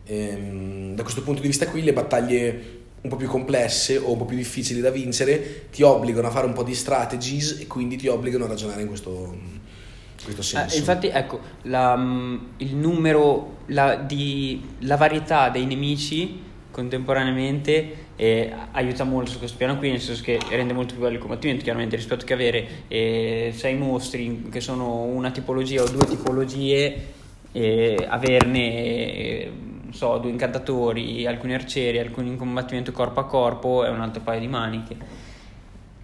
Ehm, da questo punto di vista qui le battaglie un po' più complesse o un po' più difficili da vincere ti obbligano a fare un po' di strategies e quindi ti obbligano a ragionare in questo, in questo senso. Eh, infatti, ecco, la, mm, il numero, la, di, la varietà dei nemici contemporaneamente eh, aiuta molto su questo piano qui, nel senso che rende molto più bello il combattimento, chiaramente, rispetto che avere eh, sei mostri che sono una tipologia o due tipologie, averne, eh, non so, due incantatori, alcuni arcieri, alcuni in combattimento corpo a corpo è un altro paio di maniche.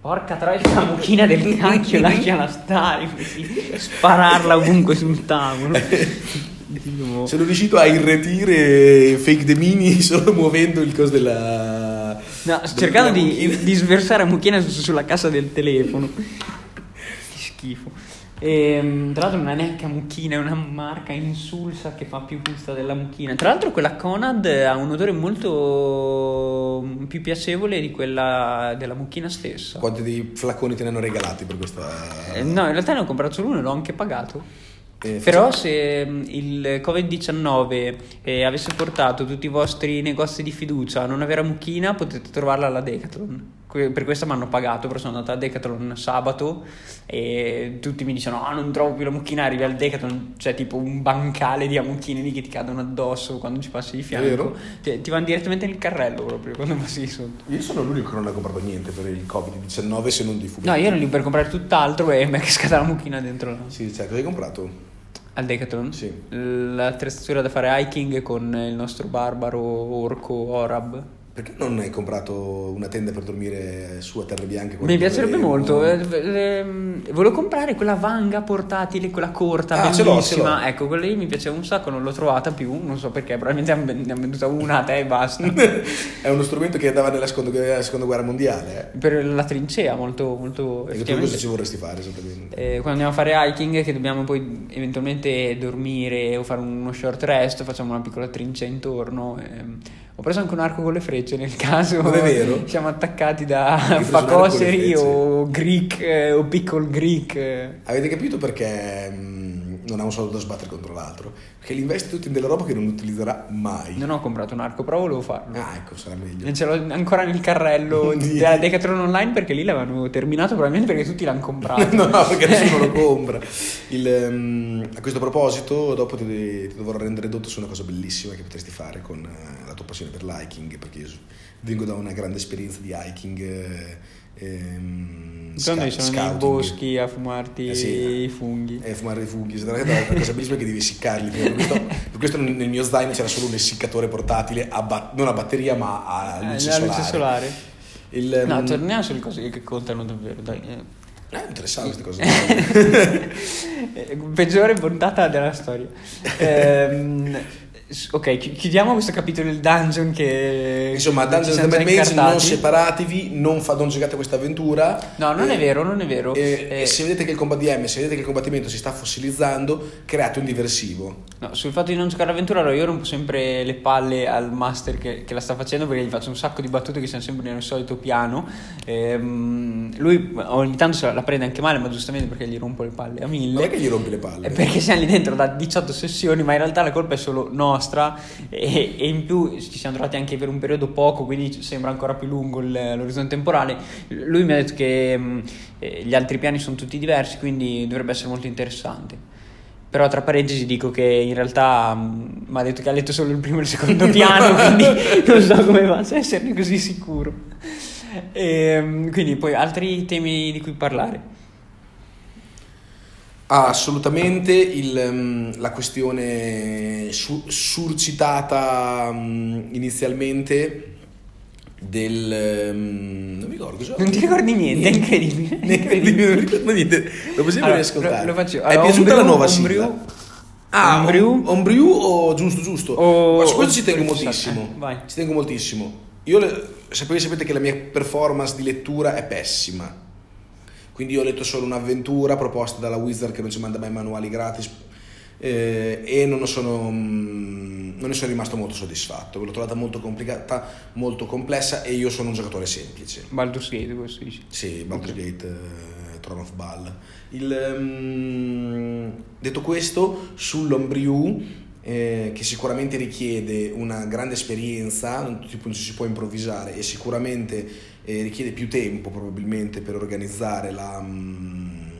Porca troia, la mucchina del [LAUGHS] cacchio, lasciala stare, così, spararla ovunque sul tavolo. [LAUGHS] Sono riuscito a irretire fake the mini [LAUGHS] solo muovendo il coso della... No, della cercando di, di sversare mucchina su- sulla cassa del telefono. Che schifo. E, tra l'altro non è neanche mucchina, è una marca insulsa che fa più gusto della mucchina. Tra l'altro quella Conad ha un odore molto più piacevole di quella della mucchina stessa. Quanti dei flaconi te ne hanno regalati per questa... Eh, no, in realtà ne ho comprato solo uno e l'ho anche pagato. Eh, Però se mh, il Covid-19 eh, avesse portato tutti i vostri negozi di fiducia a non avere mucchina, potete trovarla alla Decathlon. Per questo mi hanno pagato, però sono andato a Decathlon sabato e tutti mi dicono ah non trovo più la mucchina, arrivi al Decathlon, c'è tipo un bancale di amucchine lì che ti cadono addosso quando ci passi di fianco. Ti, ti vanno direttamente nel carrello proprio quando passi di sotto. Io sono l'unico che non ha comprato niente per il Covid-19 se non di fumetti. No, io ero lì per comprare tutt'altro e mi è cascata la mucchina dentro là. Sì, cioè, cosa hai comprato? Al Decathlon? Sì. L'attrezzatura da fare hiking con il nostro barbaro orco Orab. Perché non hai comprato una tenda per dormire su a terre bianche? Mi piacerebbe molto. eh, eh, volevo comprare quella vanga portatile, quella corta, Ah, ce l'ho, bellissima. ce l'ho. Ecco, quella lì mi piaceva un sacco, non l'ho trovata più. Non so perché, probabilmente ne hanno- hanno venduta una a te e basta. [LAUGHS] È uno strumento che andava nella seconda, nella seconda guerra mondiale. Eh? per la trincea, molto, molto E che tu cosa ci vorresti fare esattamente? Eh, quando andiamo a fare hiking, che dobbiamo poi eventualmente dormire o fare uno short rest, facciamo una piccola trincea intorno. ehm. Ho preso anche un arco con le frecce nel caso. Non è vero? [LAUGHS] Siamo attaccati da facoseri o Greek eh, o piccol Greek. Avete capito perché mm, non ha un soldo da sbattere contro l'altro, perché li investe tutti in della roba che non utilizzerà mai. Non ho comprato un arco, però volevo farlo. Ah, ecco, sarà meglio. E ce l'ho ancora nel carrello [LAUGHS] Di- della Decathlon Online perché lì l'avevano terminato probabilmente perché tutti l'hanno comprato. [LAUGHS] no, perché nessuno lo [LAUGHS] compra. Il, ehm, a questo proposito, dopo ti, ti dovrò rendere dotto su una cosa bellissima che potresti fare con eh, la tua passione per l'hiking, perché io vengo da una grande esperienza di hiking. eh, ehm, sca- sono nei boschi a fumarti Eh sì. i funghi. E fumare i funghi, la cosa bellissima è che devi essiccarli. Per questo, per questo nel mio zaino c'era solo un essiccatore portatile, a ba- non a batteria ma a Eh, luce la solare. luce solare. Il, No, ehm, torniamo sulle cose che contano davvero, dai. eh. eh, interessante queste cose. [LAUGHS] Eh, Peggiore puntata della storia. Ehm, ok, chi- chiudiamo questo capitolo del dungeon che... Insomma, Dungeons siamo and Mage non separatevi, non, fa, non giocate questa avventura. No, non è Eh, vero, non è vero. E, Eh, e se vedete che il combat DM, se vedete che il combattimento si sta fossilizzando, create un diversivo. No, sul fatto di non giocare all'avventura, allora io rompo sempre le palle al master che, che la sta facendo perché gli faccio un sacco di battute che sono sempre nel solito piano. Ehm, lui ogni tanto se la prende anche male, ma giustamente perché gli rompo le palle a mille. È che gli rompi le palle. Eh, Perché siamo lì dentro da 18 sessioni, ma in realtà la colpa è solo nostra e, e in più ci siamo trovati anche per un periodo poco, quindi sembra ancora più lungo l'orizzonte temporale. Lui mi ha detto che mh, eh, gli altri piani sono tutti diversi, quindi dovrebbe essere molto interessante. Però tra parentesi dico che in realtà mi ha detto che ha letto solo il primo e il secondo [LAUGHS] piano, quindi non so come faccia a esserne così sicuro. Ehm, quindi poi altri temi di cui parlare. Ah, assolutamente il, ehm, la questione su- surcitata mm, inizialmente del... ehm, non mi ricordo cosa... Non ti ricordi niente, è incredibile. [LAUGHS] è incredibile. non ricordo niente. Lo possiamo Allora, riascoltare. lo- faccio. È Allora, piaciuta Homebrew- la nuova Homebrew- sigla? Ah? Hom- Homebrew o giusto giusto? O- Ma su questo ci tengo moltissimo. eh, vai. Ci tengo moltissimo. Io le- sapete, sapete che la mia performance di lettura è pessima. Quindi io ho letto solo un'avventura proposta dalla Wizard che non ci manda mai manuali gratis eh, e non, sono, mm, non ne sono rimasto molto soddisfatto. L'ho trovata molto complicata, molto complessa e io sono un giocatore semplice. Baldur's Gate, questo dici. Sì, Baldur's Gate, eh, Throne of Ball. Il, ehm, detto questo, sull'Homebrew, eh, che sicuramente richiede una grande esperienza, non, tipo, non ci si può improvvisare e sicuramente eh, richiede più tempo probabilmente per organizzare la, mm,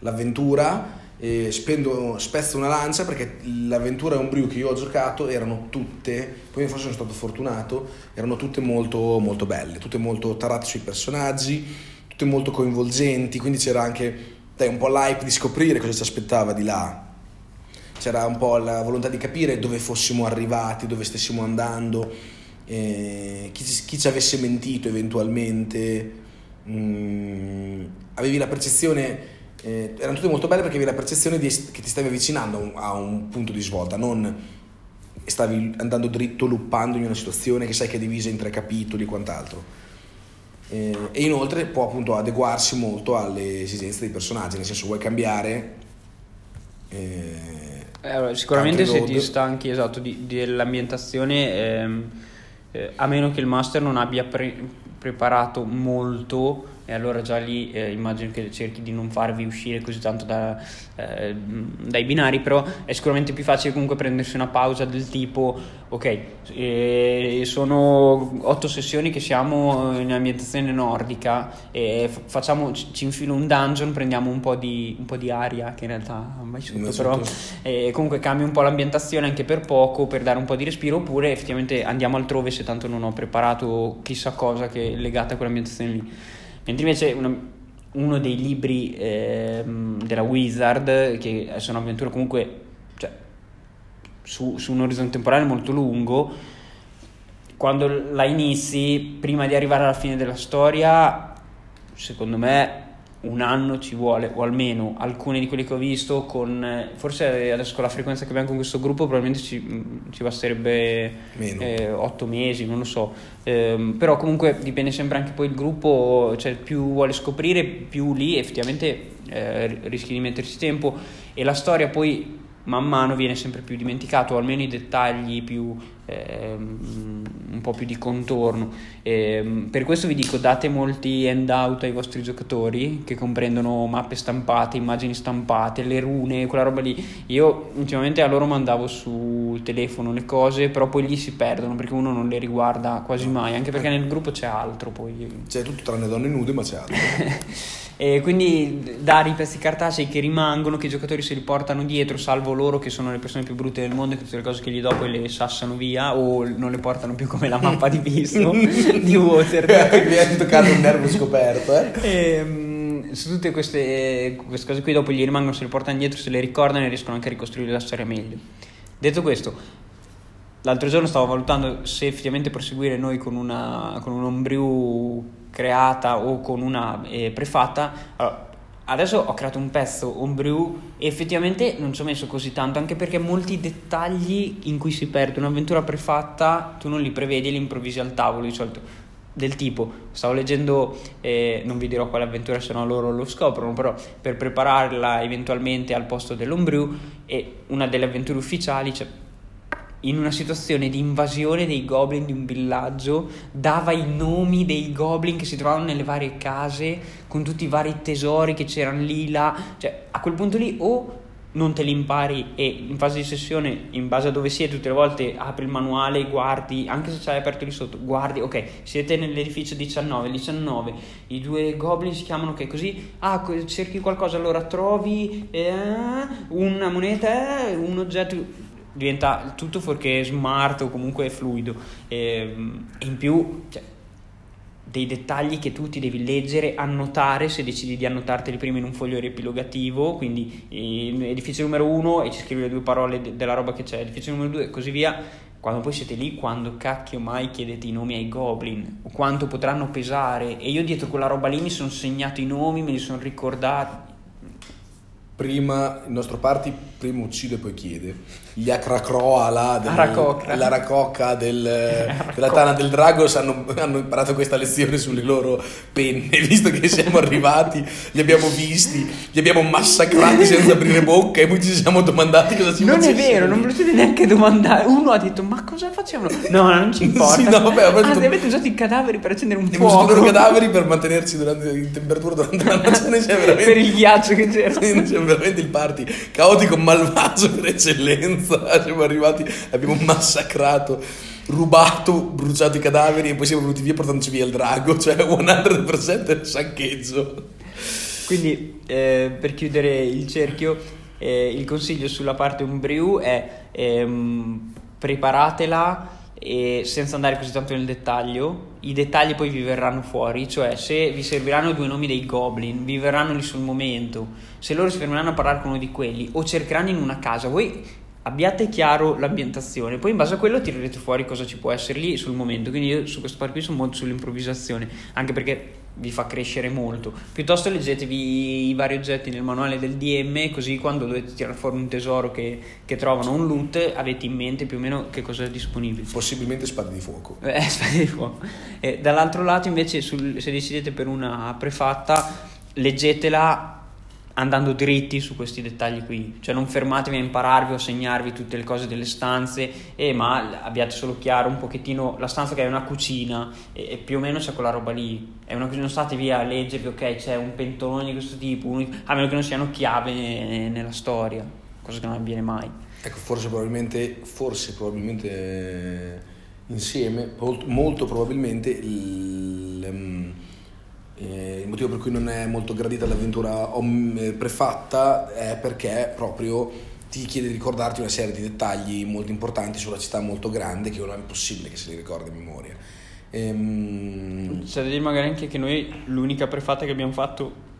l'avventura. eh, spendo, spezzo una lancia perché l'avventura Homebrew che io ho giocato erano tutte, poi forse sono stato fortunato, erano tutte molto, molto belle, tutte molto tarate sui personaggi, tutte molto coinvolgenti, quindi c'era anche dai, un po' l'hype di scoprire cosa ci aspettava di là. C'era un po' la volontà di capire dove fossimo arrivati, dove stessimo andando, eh, chi, chi ci avesse mentito eventualmente. Mm, avevi la percezione, eh, erano tutte molto belle perché avevi la percezione di che ti stavi avvicinando a un, a un punto di svolta, non stavi andando dritto, luppando in una situazione che sai che è divisa in tre capitoli e quant'altro. Eh, e inoltre può appunto adeguarsi molto alle esigenze dei personaggi, nel senso vuoi cambiare. eh, Eh, allora, sicuramente se ti stanchi esatto, di- dell'ambientazione, ehm, eh, a meno che il master non abbia pre- preparato molto, e allora già lì eh, immagino che cerchi di non farvi uscire così tanto da- eh, dai binari, però è sicuramente più facile comunque prendersi una pausa del tipo, ok, eh, sono otto sessioni che siamo in ambientazione nordica, e facciamo, ci infilo un dungeon, prendiamo un po' di, un po' di aria, che in realtà mai sotto, Mai però sotto. e comunque cambio un po' l'ambientazione anche per poco per dare un po' di respiro oppure effettivamente andiamo altrove se tanto non ho preparato chissà cosa che è legata a quell'ambientazione lì mentre invece una- uno dei libri ehm, della Wizard che sono avventure comunque cioè, su, su un orizzonte temporale molto lungo quando la inizi prima di arrivare alla fine della storia secondo me un anno ci vuole, o almeno alcuni di quelli che ho visto, con eh, forse adesso con la frequenza che abbiamo con questo gruppo, probabilmente ci, ci basterebbe eh, otto mesi, non lo so. Ehm, però comunque dipende sempre anche poi il gruppo, cioè più vuole scoprire, più lì effettivamente eh, rischi di metterci tempo. E la storia poi man mano viene sempre più dimenticato, o almeno i dettagli più, ehm, un po' più di contorno. Ehm, per questo vi dico, date molti handout ai vostri giocatori che comprendono mappe stampate, immagini stampate, le rune, quella roba lì. Io ultimamente a loro mandavo sul telefono le cose, però poi lì si perdono perché uno non le riguarda quasi mai, anche perché nel gruppo c'è altro poi. C'è tutto tranne donne nude, ma c'è altro. [LAUGHS] E quindi dare i pezzi cartacei che rimangono, che i giocatori se li portano dietro, salvo loro che sono le persone più brutte del mondo, che tutte le cose che gli do poi le sassano via o non le portano più come la mappa di visto [LAUGHS] di Water. [LAUGHS] Mi è toccato un nervo scoperto, eh. E, mm, su tutte queste, queste cose qui dopo gli rimangono, se le portano dietro, se le ricordano e riescono anche a ricostruire la storia meglio. Detto questo, l'altro giorno stavo valutando se effettivamente proseguire noi con, una, con un homebrew creata o con una eh, prefatta. Allora, adesso ho creato un pezzo homebrew e effettivamente non ci ho messo così tanto, anche perché molti dettagli in cui si perde un'avventura prefatta tu non li prevedi e li improvvisi al tavolo di solito. Del tipo, stavo leggendo, eh, non vi dirò quale avventura, se no loro lo scoprono, però per prepararla eventualmente al posto dell'homebrew e una delle avventure ufficiali, cioè in una situazione di invasione dei goblin di un villaggio, dava i nomi dei goblin che si trovavano nelle varie case, con tutti i vari tesori che c'erano lì, là. Cioè, a quel punto lì o non te li impari e in fase di sessione, in base a dove siete, tutte le volte apri il manuale, guardi, anche se c'hai aperto lì sotto, guardi, ok, siete nell'edificio 19, 19, i due goblin si chiamano che così, ah, cerchi qualcosa, allora trovi eh, una moneta, un oggetto diventa tutto fuorché smart o comunque fluido e, e in più cioè, dei dettagli che tu ti devi leggere, annotare se decidi di annotarteli prima in un foglio riepilogativo, quindi edificio numero uno e ci scrivi le due parole de- della roba che c'è, edificio numero due e così via. Quando poi siete lì, quando cacchio mai chiedete i nomi ai goblin, o quanto potranno pesare, e io dietro quella roba lì mi sono segnato i nomi, me li sono ricordati. Prima il nostro party prima uccide e poi chiede. Gli Acracroa là, del, la racocca del, [LAUGHS] della Tana del Dragos hanno, hanno imparato questa lezione sulle loro penne, [LAUGHS] visto che siamo arrivati, li abbiamo visti, li abbiamo massacrati senza aprire bocca e poi ci siamo domandati cosa ci Non è facessero. vero, non me lo potete neanche domandare. Uno ha detto, ma cosa facciamo? No, non ci [LAUGHS] importa. Sì, no, vabbè, ah, detto- avete usato i cadaveri per accendere un Abbiamo usato i fuoco. loro cadaveri per mantenerci durante, in temperatura durante la notte. Veramente... per il ghiaccio che c'era. [LAUGHS] Veramente il party caotico, malvagio per eccellenza. [LAUGHS] Siamo arrivati, abbiamo massacrato, rubato, bruciato i cadaveri e poi siamo venuti via portandoci via il drago. [LAUGHS] Cioè, 100% saccheggio. Quindi, eh, per chiudere il cerchio, eh, il consiglio sulla parte Umbriu è ehm, preparatela e senza andare così tanto nel dettaglio. I dettagli poi vi verranno fuori, cioè se vi serviranno due nomi dei goblin, vi verranno lì sul momento. Se loro si fermeranno a parlare con uno di quelli o cercheranno in una casa, voi abbiate chiaro l'ambientazione, poi in base a quello tirerete fuori cosa ci può essere lì sul momento. Quindi io su questo parte qui sono molto sull'improvvisazione, anche perché vi fa crescere molto. Piuttosto leggetevi i vari oggetti nel manuale del DM, così quando dovete tirare fuori un tesoro che, che trovano, un loot, avete in mente più o meno che cosa è disponibile. Possibilmente spade di fuoco. Eh, [LAUGHS] spade di fuoco. E dall'altro lato, invece, sul- se decidete per una prefatta, leggetela andando dritti su questi dettagli qui, cioè non fermatevi a impararvi o a segnarvi tutte le cose delle stanze, eh, ma abbiate solo chiaro un pochettino la stanza che è una cucina e, e più o meno c'è quella roba lì, è una cucina, non state via a leggervi, ok, c'è un pentolone di questo tipo, uno- a meno che non siano chiave ne- nella storia, cosa che non avviene mai. Ecco, forse probabilmente, forse probabilmente eh, insieme, molto, probabilmente il, ehm, eh, il motivo per cui non è molto gradita l'avventura eh, prefatta è perché proprio ti chiede di ricordarti una serie di dettagli molto importanti sulla città molto grande che non è possibile che se li ricordi a memoria. Ehm, C'è da dire magari anche che noi l'unica prefatta che abbiamo fatto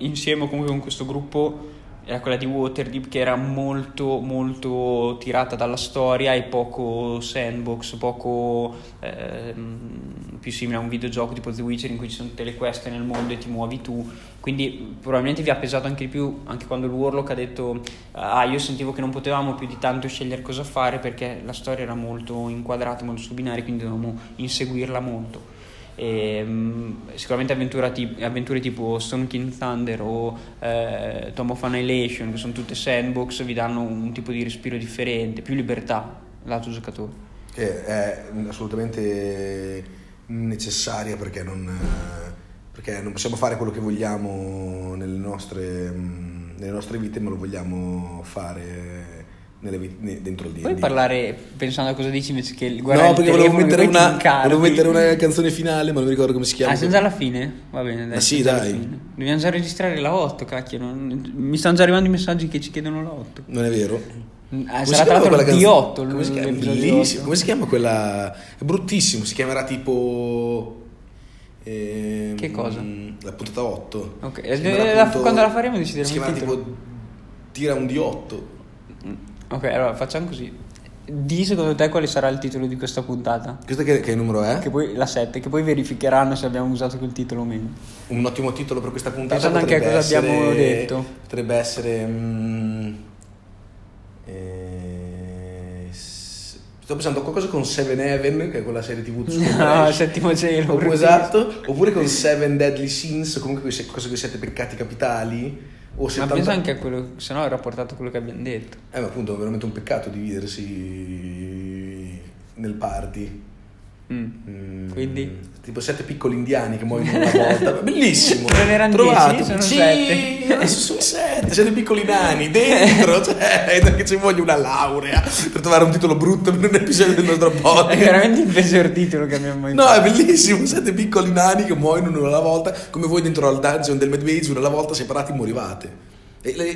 insieme o comunque con questo gruppo era quella di Waterdeep che era molto molto tirata dalla storia e poco sandbox, poco ehm, più simile a un videogioco tipo The Witcher in cui ci sono tutte le queste nel mondo e ti muovi tu. Quindi probabilmente vi ha pesato anche di più anche quando il Warlock ha detto ah io sentivo che non potevamo più di tanto scegliere cosa fare perché la storia era molto inquadrata, molto su binari, quindi dovevamo inseguirla molto. E, mm, sicuramente avventura tip- avventure tipo Stone King Thunder o eh, Tom of Annihilation, che sono tutte sandbox, vi danno un tipo di respiro differente, più libertà lato giocatore. Che è assolutamente necessaria perché non, perché non possiamo fare quello che vogliamo nelle nostre, nelle nostre vite, ma lo vogliamo fare nelle vit- dentro il D&D. Puoi parlare pensando a cosa dici invece che guardare No, perché il volevo mettere, una, volevo mettere una canzone finale, ma non mi ricordo come si chiama. Ah, senza la fine? Va bene, dai. Ma sì, dai. Dobbiamo già registrare la 8, cacchio. non- Mi stanno già arrivando i messaggi che ci chiedono la 8. Non è vero? Ah, Come sarà tra l'altro il canzone? D8. Come si chiama? Bellissimo. 8. Come si chiama quella? È bruttissimo. Si chiamerà tipo. ehm, Che cosa? La puntata 8. Ok, la- quando la faremo decideremo Si il chiamerà tipo. Tira un D8. Ok, allora facciamo così. Di secondo te quale sarà il titolo di questa puntata? Questo che, che numero è? Che poi, la 7, che poi verificheranno se abbiamo usato quel titolo o meno. Un ottimo titolo per questa puntata. Pensando anche a cosa abbiamo essere- detto. Potrebbe essere. mm, eh, s- sto pensando a qualcosa con Seven Heaven, che è quella serie TV su [LAUGHS] No, settimo cielo. Oppure, esatto, oppure con Seven Deadly Sins, comunque quei se- cosa con i sette peccati capitali. O Ma 70... pensa anche a quello, se no era portato a quello che abbiamo detto. Eh, ma appunto è veramente un peccato dividersi nel party. Mm. Mm, Quindi? Tipo sette piccoli indiani che muoiono una volta. [LAUGHS] Bellissimo. Non erano Trovato. dieci, sono sì, sette. adesso sono sette, sette piccoli nani dentro. [LAUGHS] Cioè, perché ci voglio una laurea per trovare un titolo brutto per un episodio del nostro È podcast. veramente il peggior titolo che abbiamo mai No, fatto. è bellissimo. Sette piccoli nani che muoiono uno alla volta, come voi dentro al dungeon del Medvage, uno alla volta separati morivate.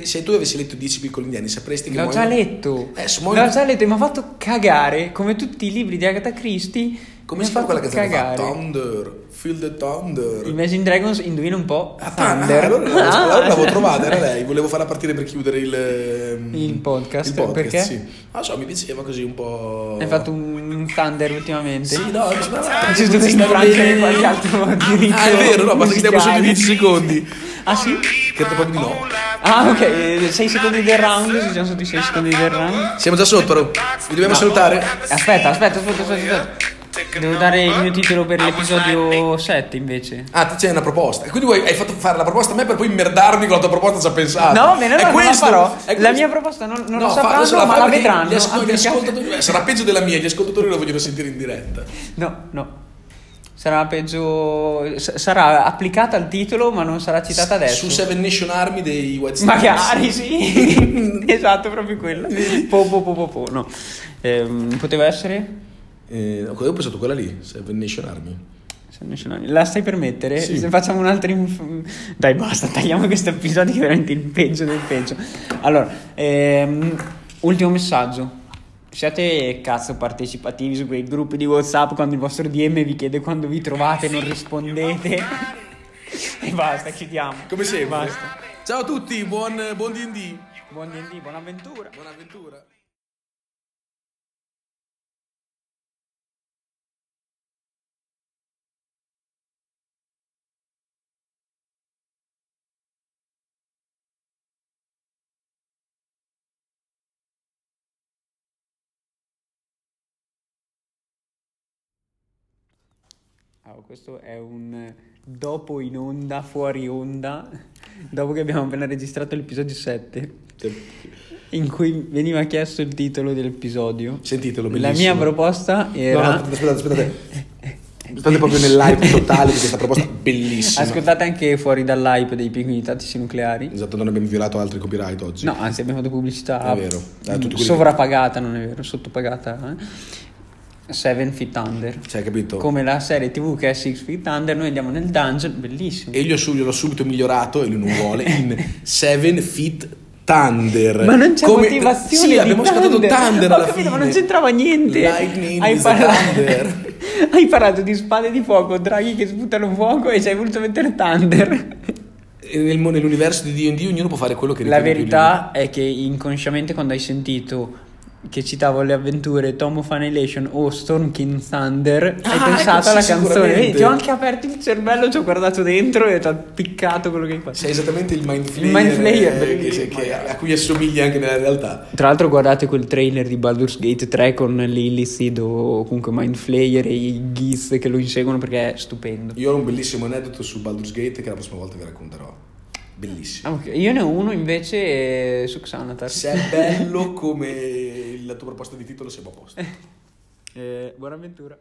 Se tu avessi letto 10 piccoli indiani, sapresti che L'ho già muoiono- letto. Eh, muoiono- L'ho già letto e mi ha fatto cagare. Come tutti i libri di Agatha Christie. Come si chiama quella fatto canzone? che fa? cagare. Thunder, feel the thunder. Imagine Dragons, indovina un po'. Ah, Thunder. ah, allora, l'avevo- [LAUGHS] Ah, l'avevo trovata, era lei. Volevo farla partire per chiudere il, ehm, Il podcast, il podcast, perché? Sì. Non so, mi piaceva così un po'. Hai fatto un, un Thunder ultimamente? Sì, no, mi sembrava. Per stavo infrangere qualche altro diritto Ah, è vero, no, basta che stiamo sotto i musicale. 10 secondi. Ah sì? Credo proprio di no. Ah ok, 6 secondi del round, ci siamo sotto i 6 secondi del round. Siamo già sotto, però. Vi dobbiamo salutare. Aspetta, aspetta, aspetta, aspetta, aspetta. Devo dare il mio titolo per l'episodio 7 invece. Ah, c'è una proposta. E quindi vuoi, hai fatto fare la proposta a me per poi merdarmi con la tua proposta già pensata. No, va bene, È allora non la questo- farò. La questo- mia proposta non, non No, la sapranno, ma la vedranno. Gli, ascol- gli applicata- ascoltatori, eh, sarà peggio della mia, gli ascoltatori la vogliono sentire in diretta. No, no. Sarà peggio. s- Sarà applicata al titolo, ma non sarà citata adesso. Su Seven Nation Army dei White Stripes. Magari sì. [LAUGHS] esatto, proprio quella. Po, po, po, po, po, no. Ehm, poteva essere. Eh, ho pensato quella lì, Seven Nation Army. La stai per mettere? Sì. Se facciamo un altro. inf- Dai, basta, tagliamo questo episodio che è veramente il peggio del peggio. Allora, ehm, ultimo messaggio. Siate cazzo partecipativi su quei gruppi di WhatsApp quando il vostro DM vi chiede quando vi trovate e non rispondete. [LAUGHS] e basta, chiudiamo. Come sempre. Basta. Ciao a tutti, buon, buon D&D. Buon D&D, buona avventura. Allora, questo è un dopo in onda, fuori onda, [LAUGHS] dopo che abbiamo appena registrato l'episodio 7, in cui veniva chiesto il titolo dell'episodio. Sentitelo, La bellissimo. mia proposta No, era... no, aspettate, aspettate. [LAUGHS] State proprio nell'hype totale di questa proposta bellissima. Ascoltate anche fuori dall'hype dei pinguini tattici nucleari. Esatto, non abbiamo violato altri copyright oggi. No, anzi abbiamo fatto pubblicità È vero. Eh, sovrapagata, non è vero, sottopagata. Eh? Seven Feet Under. Cioè, capito? Come la serie TV che è Six Feet Under, noi andiamo nel dungeon, bellissimo. E io gliel'ho subito migliorato, e lui non vuole, in Seven Feet Thunder. Ma non c'è Come- motivazione Sì, abbiamo scattato Thunder alla capito, fine. ma non c'entrava niente. Lightning Hai parlato, thunder. [LAUGHS] hai parlato di spade di fuoco, draghi che sputano fuoco e ci hai voluto mettere Thunder. Nel- nell'universo di D&D ognuno può fare quello che La ritiene più verità è che inconsciamente quando hai sentito che citavo le avventure Tom of Annihilation o Storm King Thunder, hai Ah, pensato ecco, alla sì, canzone. Vedi, ti ho anche aperto il cervello, ci ho guardato dentro e ti ha piccato quello che hai fatto. Sei esattamente il mind flayer, Il mind flayer, eh, che- che- a cui assomiglia anche nella realtà. Tra l'altro guardate quel trailer di Baldur's Gate 3 con Lilith o comunque Mind Flayer e i Geese che lo inseguono perché è stupendo. Io ho un bellissimo aneddoto su Baldur's Gate che la prossima volta vi racconterò. Bellissimo. Ah, ok. Io ne ho uno invece eh, su Xanatar. Se è bello [LAUGHS] come la tua proposta di titolo siamo a posto. Eh, buona avventura.